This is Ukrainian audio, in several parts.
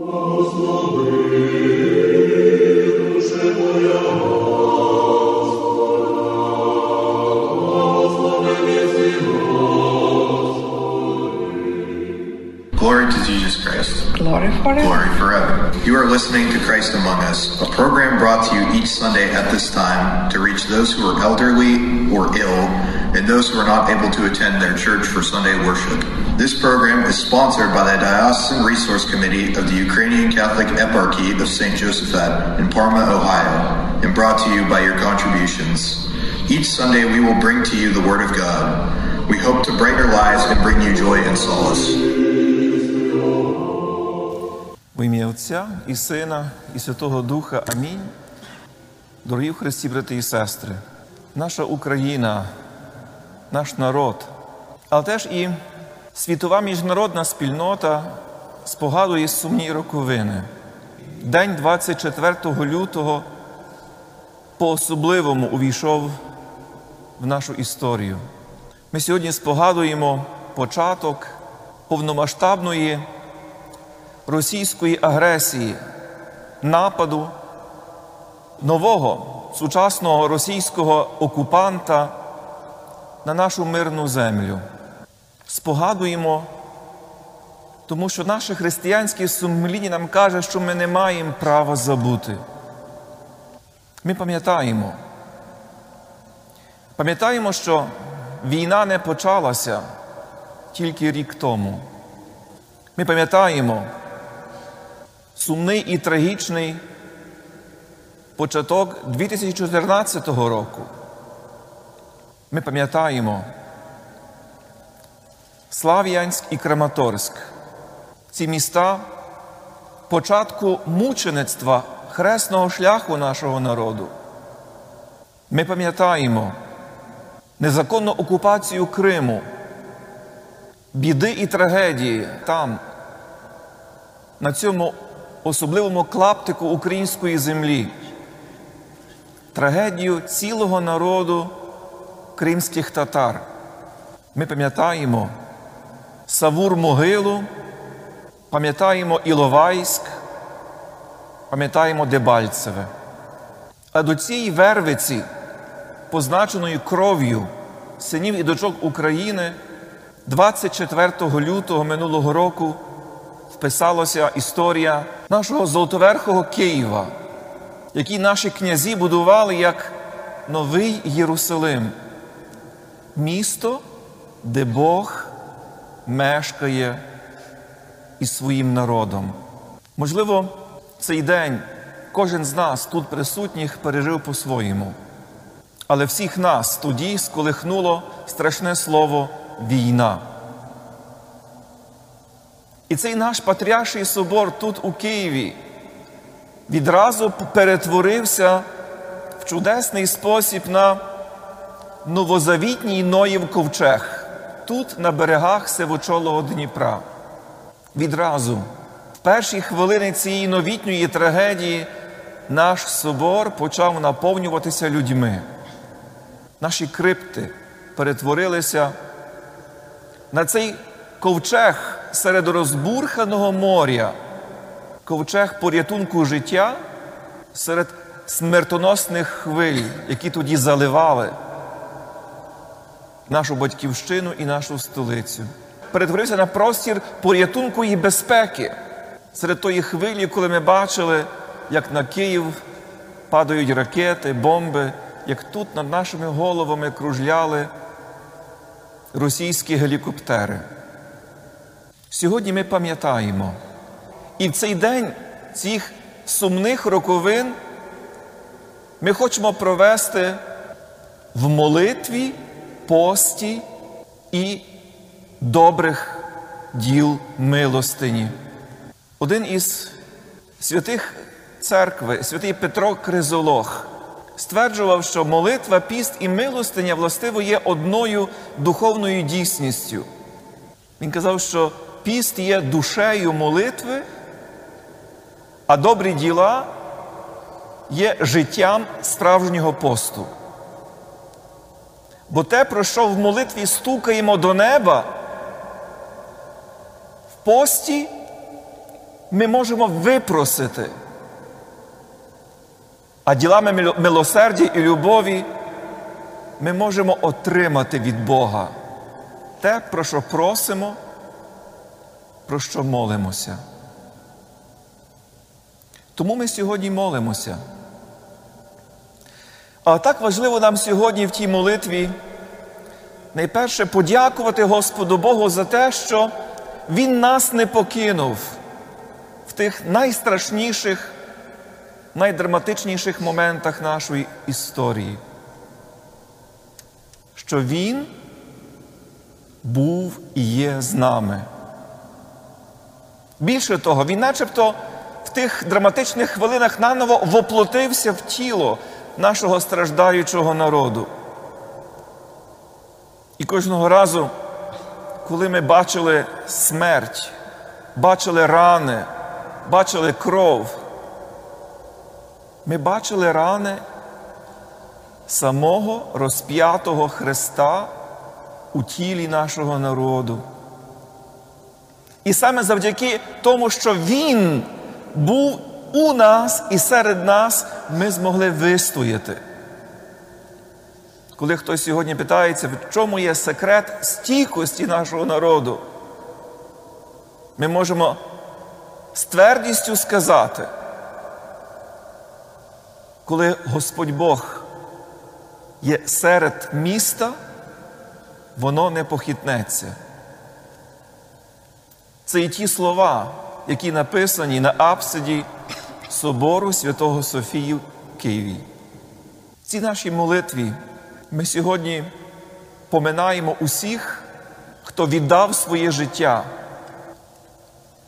Glory to Jesus Christ. Glory forever. Glory forever. You are listening to Christ Among Us, a program brought to you each Sunday at this time to reach those who are elderly or ill and those who are not able to attend their church for Sunday worship. This program is sponsored by the Diocesan Resource Committee of the Ukrainian Catholic Eparchy of St. Josephat in Parma, Ohio, and brought to you by your contributions. Each Sunday we will bring to you the Word of God. We hope to brighten your lives and bring you joy and solace. В ім'я Отця і Сина, і Святого Духа. Амінь. Дорогі в Христі, брати і сестри, наша Україна, Наш народ, але теж і світова міжнародна спільнота спогадує сумні роковини. День 24 лютого по-особливому увійшов в нашу історію. Ми сьогодні спогадуємо початок повномасштабної російської агресії, нападу нового сучасного російського окупанта на нашу мирну землю. Спогадуємо, тому що наше християнське сумління нам каже, що ми не маємо права забути. Ми пам'ятаємо. Пам'ятаємо, що війна не почалася тільки рік тому. Ми пам'ятаємо сумний і трагічний початок 2014 року. Ми пам'ятаємо Слав'янськ і Краматорськ. Ці міста початку мучеництва хресного шляху нашого народу. Ми пам'ятаємо незаконну окупацію Криму, біди і трагедії там, на цьому особливому клаптику української землі, трагедію цілого народу кримських татар. Ми пам'ятаємо Савур Могилу, пам'ятаємо Іловайськ, пам'ятаємо Дебальцеве. А до цієї вервиці, позначеної кров'ю синів і дочок України, 24 лютого минулого року вписалася історія нашого Золотоверхого Києва, який наші князі будували як Новий Єрусалим, місто, де Бог мешкає із своїм народом. Можливо, цей день кожен з нас тут присутніх пережив по-своєму. Але всіх нас тоді сколихнуло страшне слово війна. І цей наш Патріарший собор тут у Києві відразу перетворився в чудесний спосіб на новозавітній Ноїв ковчег тут, на берегах Сивочолого Дніпра. Відразу, в перші хвилини цієї новітньої трагедії, наш собор почав наповнюватися людьми. Наші крипти перетворилися на цей ковчег серед розбурханого моря, ковчег порятунку життя серед смертоносних хвиль, які тоді заливали нашу батьківщину і нашу столицю. Перетворився на простір порятунку і безпеки серед тої хвилі, коли ми бачили, як на Київ падають ракети, бомби, як тут над нашими головами кружляли російські гелікоптери. Сьогодні ми пам'ятаємо. І в цей день цих сумних роковин ми хочемо провести в молитві, пості і добрих діл милостині. Один із святих церкви, святий Петро Кризолог, стверджував, що молитва, піст і милостиня властиво є одною духовною дійсністю. Він казав, що піст є душею молитви, а добрі діла є життям справжнього посту. Бо те, про що в молитві стукаємо до неба, в пості ми можемо випросити, а ділами милосердя і любові ми можемо отримати від Бога те, про що просимо, про що молимося. Тому ми сьогодні молимося. А так важливо нам сьогодні в тій молитві найперше подякувати Господу Богу за те, що Він нас не покинув в тих найстрашніших, найдраматичніших моментах нашої історії. Що Він був і є з нами. Більше того, він начебто в тих драматичних хвилинах наново воплотився в тіло нашого страждаючого народу. І кожного разу, коли ми бачили смерть, бачили рани, бачили кров, ми бачили рани самого розп'ятого Христа у тілі нашого народу. І саме завдяки тому, що Він був у нас і серед нас, ми змогли вистояти. Коли хтось сьогодні питається, в чому є секрет стійкості нашого народу, ми можемо з твердістю сказати, коли Господь Бог є серед міста, воно не похитнеться. Це і ті слова, які написані на апсиді собору святого Софії в Києві. В цій нашій молитві ми сьогодні поминаємо усіх, хто віддав своє життя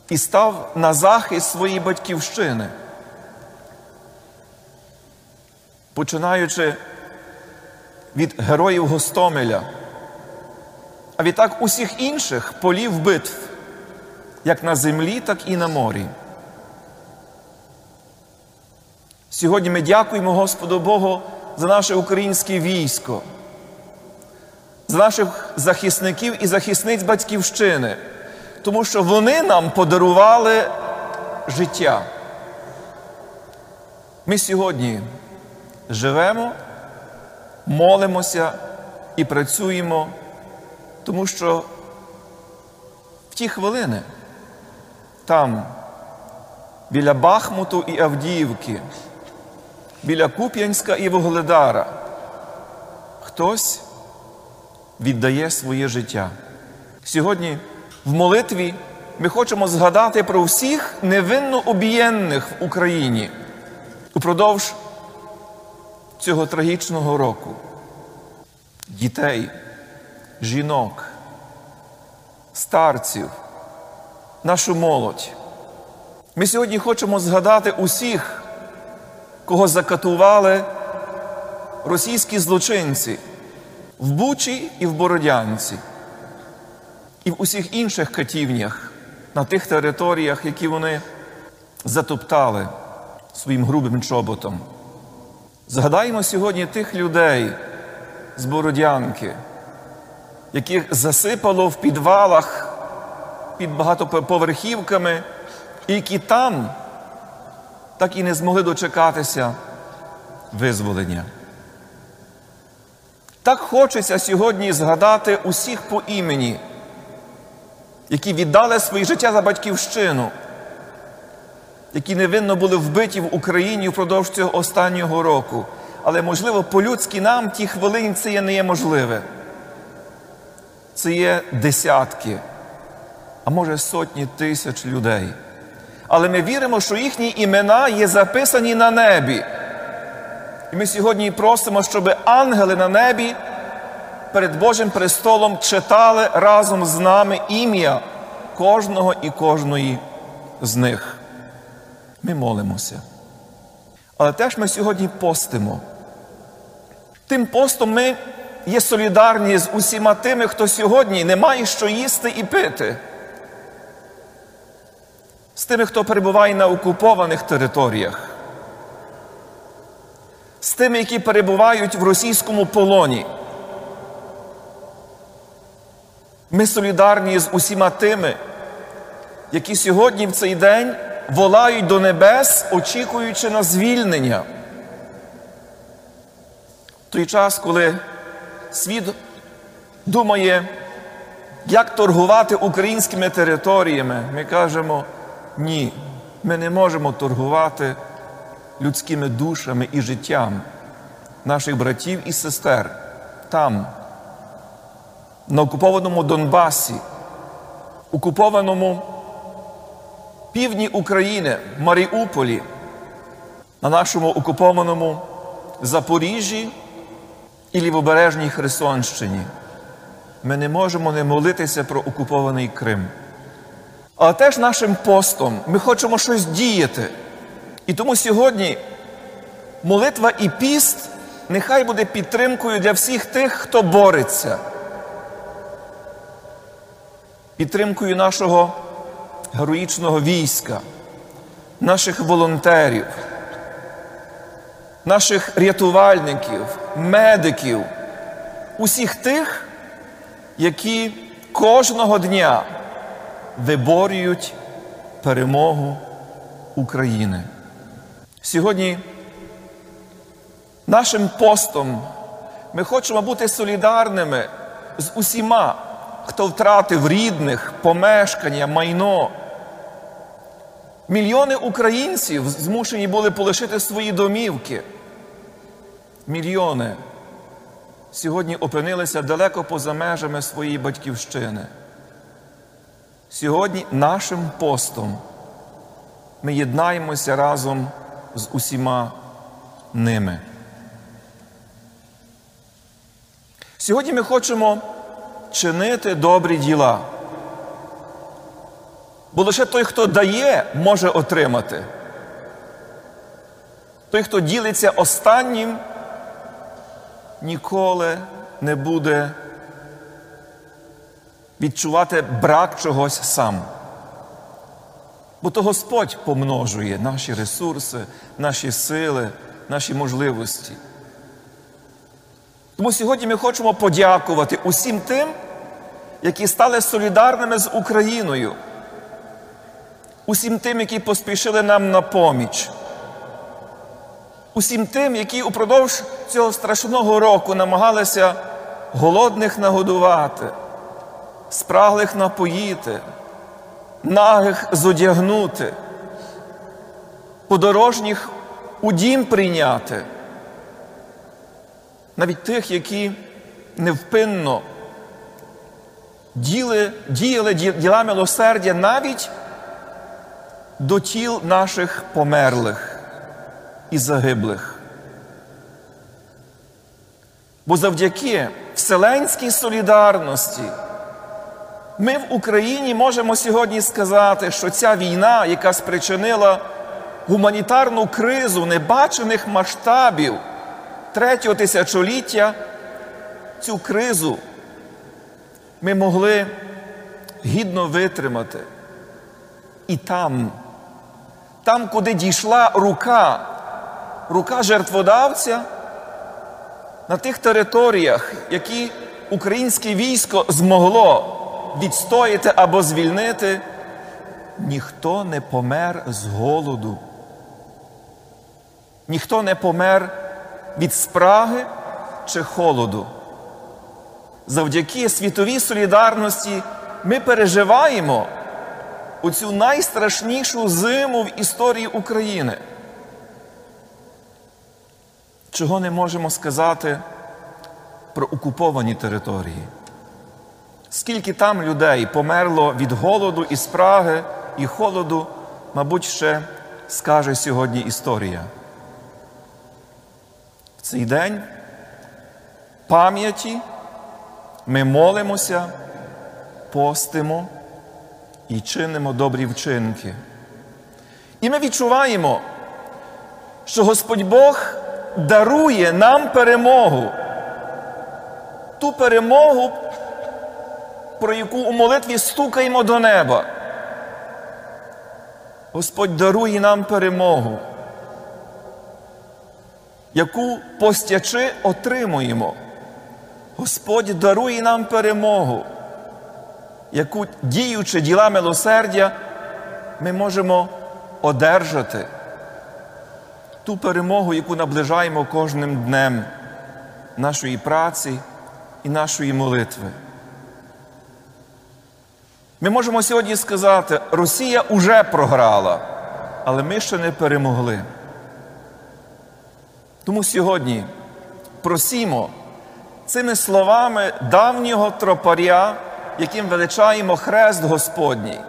і став на захист своєї батьківщини, починаючи від героїв Гостомеля, а відтак усіх інших полів битв, як на землі, так і на морі. Сьогодні ми дякуємо Господу Богу за наше українське військо, за наших захисників і захисниць Батьківщини, тому що вони нам подарували життя. Ми сьогодні живемо, молимося і працюємо, тому що в ті хвилини там, біля Бахмуту і Авдіївки, біля Куп'янська і Вугледара, хтось віддає своє життя. Сьогодні в молитві ми хочемо згадати про всіх невинно об'єнних в Україні упродовж цього трагічного року. Дітей, жінок, старців, нашу молодь. Ми сьогодні хочемо згадати усіх, кого закатували російські злочинці в Бучі і в Бородянці, і в усіх інших катівнях на тих територіях, які вони затоптали своїм грубим чоботом. Згадаємо сьогодні тих людей з Бородянки, яких засипало в підвалах під багатоповерхівками, і які там так і не змогли дочекатися визволення. Так хочеться сьогодні згадати усіх по імені, які віддали своє життя за батьківщину, які невинно були вбиті в Україні впродовж цього останнього року. Але, можливо, по-людськи нам ті хвилини це є не є можливе. Це є десятки, а може сотні тисяч людей. Але ми віримо, що їхні імена є записані на небі. І ми сьогодні просимо, щоб ангели на небі перед Божим престолом читали разом з нами ім'я кожного і кожної з них. Ми молимося. Але теж ми сьогодні постимо. Тим постом ми є солідарні з усіма тими, хто сьогодні не має що їсти і пити. З тими, хто перебуває на окупованих територіях, з тими, які перебувають в російському полоні. Ми солідарні з усіма тими, які сьогодні в цей день волають до небес, очікуючи на звільнення. В той час, коли світ думає, як торгувати українськими територіями, ми кажемо ні, ми не можемо торгувати людськими душами і життям наших братів і сестер там, на окупованому Донбасі, окупованому півдні України, Маріуполі, на нашому окупованому Запоріжжі і Лівобережній Херсонщині. Ми не можемо не молитися про окупований Крим. Але теж нашим постом ми хочемо щось діяти. І тому сьогодні молитва і піст нехай буде підтримкою для всіх тих, хто бореться. Підтримкою нашого героїчного війська, наших волонтерів, наших рятувальників, медиків, усіх тих, які кожного дня виборюють перемогу України. Сьогодні нашим постом ми хочемо бути солідарними з усіма, хто втратив рідних, помешкання, майно. Мільйони українців змушені були полишити свої домівки. Мільйони сьогодні опинилися далеко поза межами своєї батьківщини. Сьогодні нашим постом ми єднаємося разом з усіма ними. Сьогодні ми хочемо чинити добрі діла. Бо лише той, хто дає, може отримати. Той, хто ділиться останнім, ніколи не буде відчувати брак чогось сам. Бо то Господь помножує наші ресурси, наші сили, наші можливості. Тому сьогодні ми хочемо подякувати усім тим, які стали солідарними з Україною, усім тим, які поспішили нам на поміч, усім тим, які упродовж цього страшного року намагалися голодних нагодувати, спраглих напоїти, нагих зодягнути, подорожніх у дім прийняти навіть тих, які невпинно діли, діяли діла милосердя навіть до тіл наших померлих і загиблих. Бо завдяки вселенській солідарності ми в Україні можемо сьогодні сказати, що ця війна, яка спричинила гуманітарну кризу небачених масштабів третього тисячоліття цю кризу ми могли гідно витримати. І там, там, куди дійшла рука, рука жертводавця, на тих територіях, які українське військо змогло відстояти або звільнити, ніхто не помер з голоду. Ніхто не помер від спраги чи холоду. Завдяки світовій солідарності ми переживаємо оцю найстрашнішу зиму в історії України. Чого не можемо сказати про окуповані території? Скільки там людей померло від голоду і спраги і холоду, мабуть, ще скаже сьогодні історія В цей день пам'яті ми молимося, постимо і чинимо добрі вчинки. І ми відчуваємо, що Господь Бог дарує нам перемогу, ту перемогу, про яку у молитві стукаємо до неба. Господь дарує нам перемогу яку постячи отримуємо. Господь дарує нам перемогу, яку, діючи діла милосердя, ми можемо одержати ту перемогу, яку наближаємо кожним днем нашої праці і нашої молитви. Ми можемо сьогодні сказати, Росія уже програла, але ми ще не перемогли. Тому сьогодні просімо цими словами давнього тропаря, яким величаємо хрест Господній.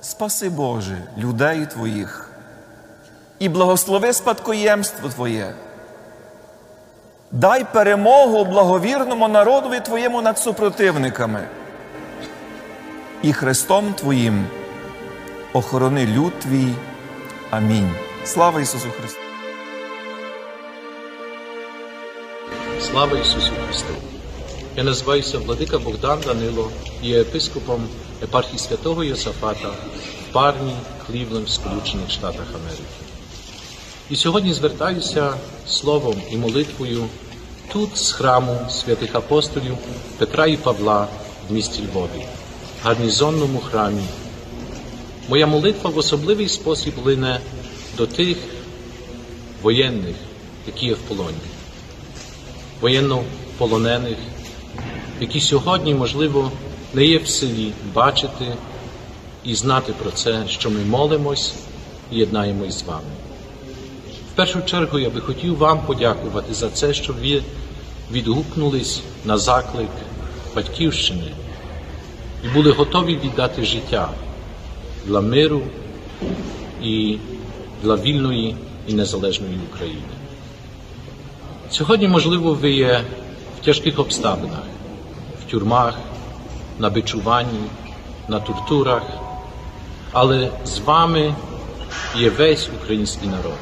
Спаси Боже, людей Твоїх, і благослови спадкоємство Твоє. Дай перемогу благовірному народові Твоєму над супротивниками. І Христом Твоїм охорони люд Твій. Амінь. Слава Ісусу Христу! Слава Ісусу Христу! Я називаюся Владика Богдан Данило і є епископом епархії святого Йосафата в Парні, Клівленд, Сполучених Штатах Америки. І сьогодні звертаюся словом і молитвою тут, з храму святих апостолів Петра і Павла в місті Львові, гарнізонному храмі. Моя молитва в особливий спосіб лине до тих воєнних, які є в полоні воєннополонених, які сьогодні, можливо, не є в силі бачити і знати про це, що ми молимось і єднаємось з вами. В першу чергу я би хотів вам подякувати за це, що ви відгукнулись на заклик Батьківщини і були готові віддати життя для миру і для вільної і незалежної України. Сьогодні, можливо, ви є в тяжких обставинах, в тюрмах, на бичуванні, на тортурах, але з вами є весь український народ.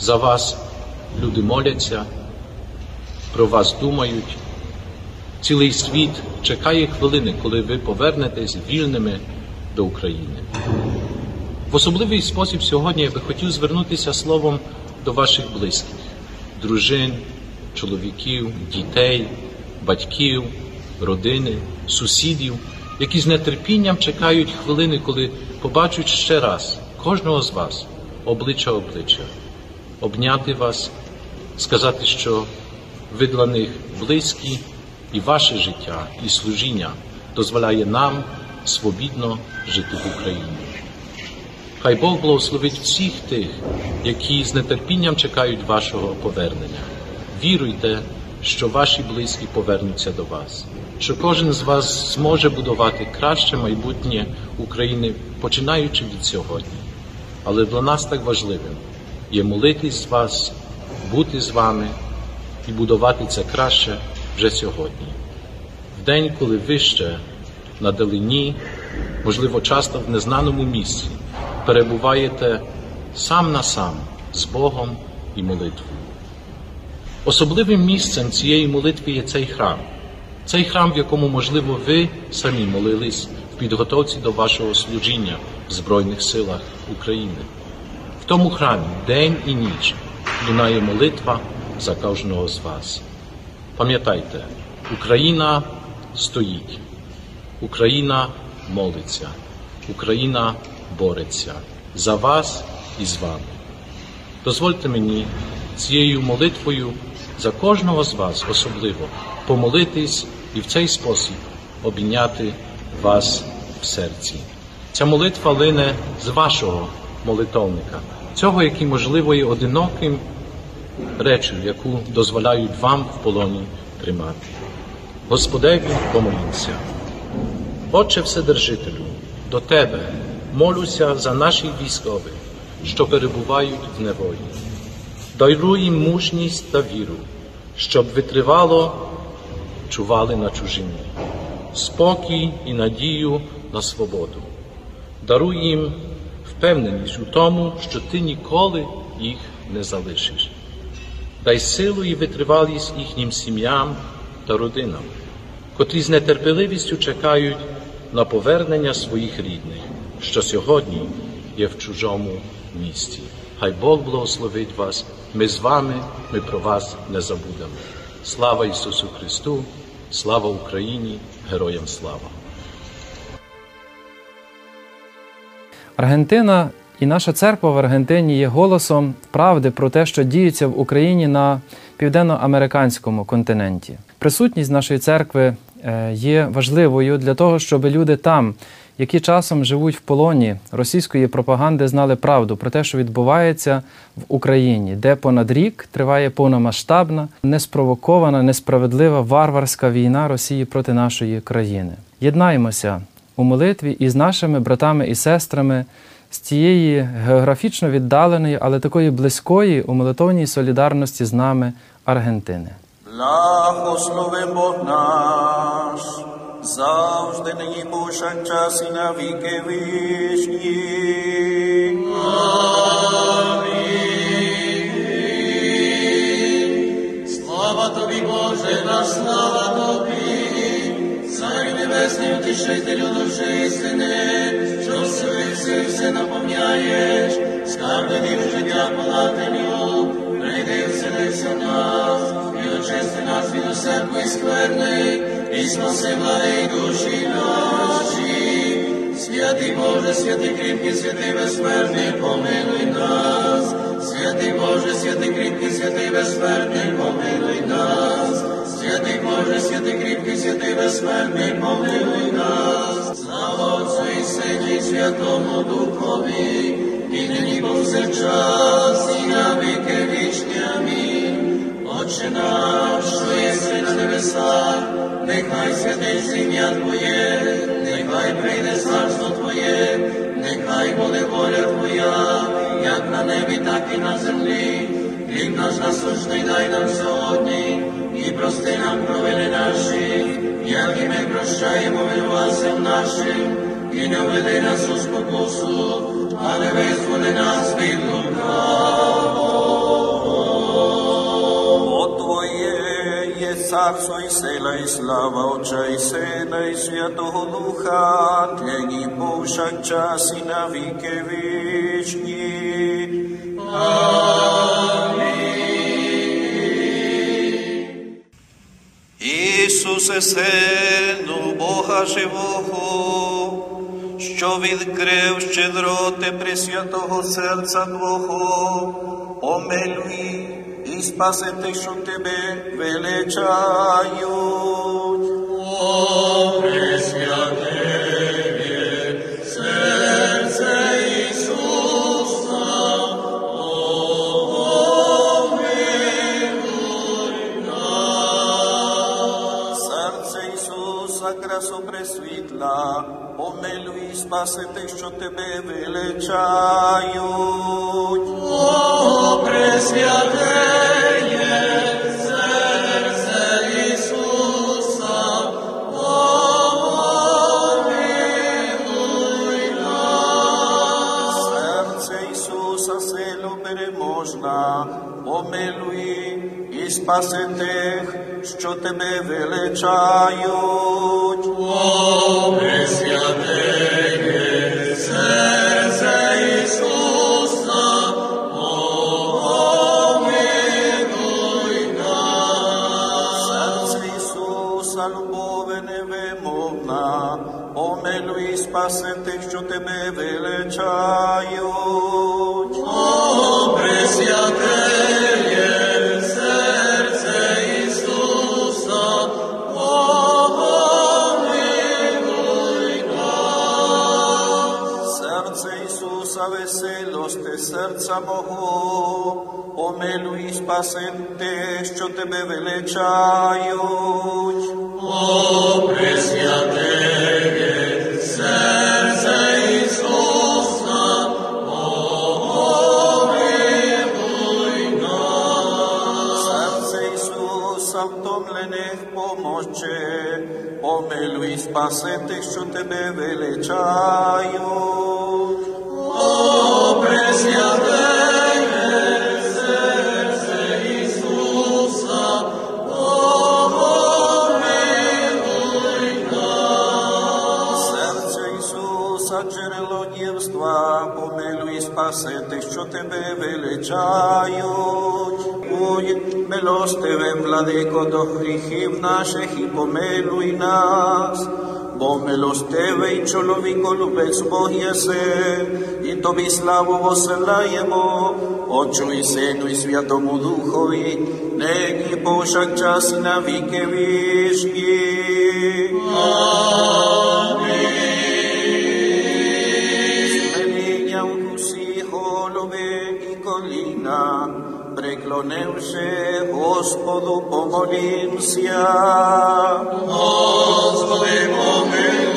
За вас люди моляться, про вас думають. Цілий світ чекає хвилини, коли ви повернетесь вільними до України. В особливий спосіб сьогодні я би хотів звернутися словом до ваших близьких дружин, чоловіків, дітей, батьків, родини, сусідів, які з нетерпінням чекають хвилини, коли побачать ще раз кожного з вас обличчя обличчя, обняти вас, сказати, що ви для них близькі, і ваше життя і служіння дозволяє нам свобідно жити в Україні. Хай Бог благословить всіх тих, які з нетерпінням чекають вашого повернення. Віруйте, що ваші близькі повернуться до вас, що кожен з вас зможе будувати краще майбутнє України, починаючи від сьогодні. Але для нас так важливим є молитись з вас, бути з вами і будувати це краще вже сьогодні. В день, коли ви ще на далині, можливо, часто в незнаному місці перебуваєте сам на сам з Богом і молитвою. Особливим місцем цієї молитви є цей храм, цей храм, в якому, можливо, ви самі молились в підготовці до вашого служіння в Збройних силах України. В тому храмі день і ніч лунає молитва за кожного з вас. Пам'ятайте, Україна стоїть, Україна молиться, Україна бореться за вас і з вами. Дозвольте мені цією молитвою за кожного з вас особливо помолитись і в цей спосіб обійняти вас в серці. Ця молитва лине з вашого молитовника, цього, який, можливо, є одиноким речем, яку дозволяють вам в полоні тримати. Господеві помоліться. Отче Вседержителю, до Тебе молюся за наших військових, що перебувають в неволі. Даруй їм мужність та віру, щоб витривало чували на чужині, спокій і надію на свободу. Даруй їм впевненість у тому, що ти ніколи їх не залишиш. Дай силу і витривалість їхнім сім'ям та родинам, котрі з нетерпеливістю чекають на повернення своїх рідних, що сьогодні є в чужому місті. Хай Бог благословить вас. Ми з вами, ми про вас не забудемо. Слава Ісусу Христу, слава Україні, героям слава! Аргентина І наша церква в Аргентині є голосом правди про те, що діється в Україні на південноамериканському континенті. Присутність нашої церкви е, є важливою для того, щоб люди там, які часом живуть в полоні російської пропаганди, знали правду про те, що відбувається в Україні, де понад рік триває повномасштабна, неспровокована, несправедлива варварська війна Росії проти нашої країни. Єднаємося у молитві із нашими братами і сестрами з цієї географічно віддаленої, але такої близької у молитовній солідарності з нами Аргентини. Благослови Бог наш, завжди нині повсякчас і на віки вічні. Слава тобі, Боже, на слава тобі, небесний, утішителю душі істини, що все, все, наповняєш, скарби життя полателю, прийди, вселися нас, і очисти нас від усякої скверни, і спаси благи душі наші. Святий Боже, святий кріпкий, святий безсмертний, помилуй нас. Святий Боже, святий кріпкий, святий безсмертний, помилуй нас. Святий Боже, святий кріпкий, святий безсмертний, помилуй нас. Слава Отцю і Сині, Святому Духові, і нині повсякчас, і на віки вічні. Амінь. Отче наш, що єси на небесах, нехай святиться ім'я Твоє, нехай прийде царство Твоє, нехай буде воля Твоя, як на небі, так і на землі. Хліб наш насущний дай нам сьогодні, і прости нам провини наші, як і ми прощаємо винуватцям нашим, і не введи нас у спокусу, але визволи нас від. От Твоє є царство і сила, і слава Отця і Сина, і Святого Духа, нині повсякчас і на віки вічні. Ісусе, Сину Бога живого, що відкрив щедроти Пресвятого серця Твого, помилуй і спаси тих, що Тебе величають. О, Пресвяте, пресвітла, помилуй спаси тих, що Тебе величають. О, Пресвятеє, серце Ісуса, помилуй нас. Серце Ісуса, силу переможна, помилуй і спаси тих, що тебе величають. О, Пресвятеє, серце Ісуса, помилуй нас. Серце Ісуса, любові невимовна, помилуй і спаси тих, що тебе величають. Веселости серця мого, помилуй і спаси тих, що тебе величають. О, Пресвятеє, серце Ісуса, помилуй нас. Серце Ісуса, втомлених помочи, помилуй і спаси тих, що тебе величають. О, Пресвятеє, Σεντεξιότε με βελετσάιον, ουι μελώστε βεμπλαδίκο το χρυχίμνα σε χυπομέλουινας, Bo melosteve i čolovingo lupec bohjese, i to bi slavu voselajemo, oču i senu i svjatomu duhovi, neki pošak čas i. Amen. Преклонивши Господу помолімся. Господи, помилуй.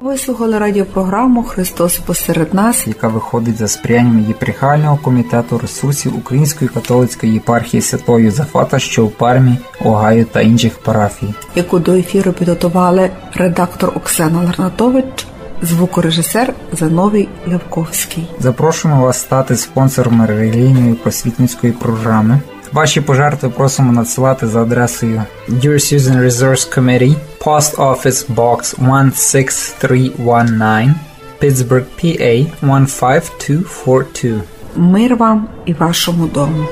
Ви слухали радіопрограму Христос посеред нас, яка виходить за сприянням єпархіального комітету ресурсів Української католицької єпархії Святого Юзефата, що у Пармі, Огайо та інших парафій. яку до ефіру підготували редактор Оксана Ларнатович, звукорежисер Зановій Левковський. Запрошуємо вас стати спонсором релігійної просвітницької програми. Ваші пожертви просимо надсилати за адресою Dear Susan Resource Committee, Post Office Box 16319, Pittsburgh, PA 15242. Мир вам і вашому дому.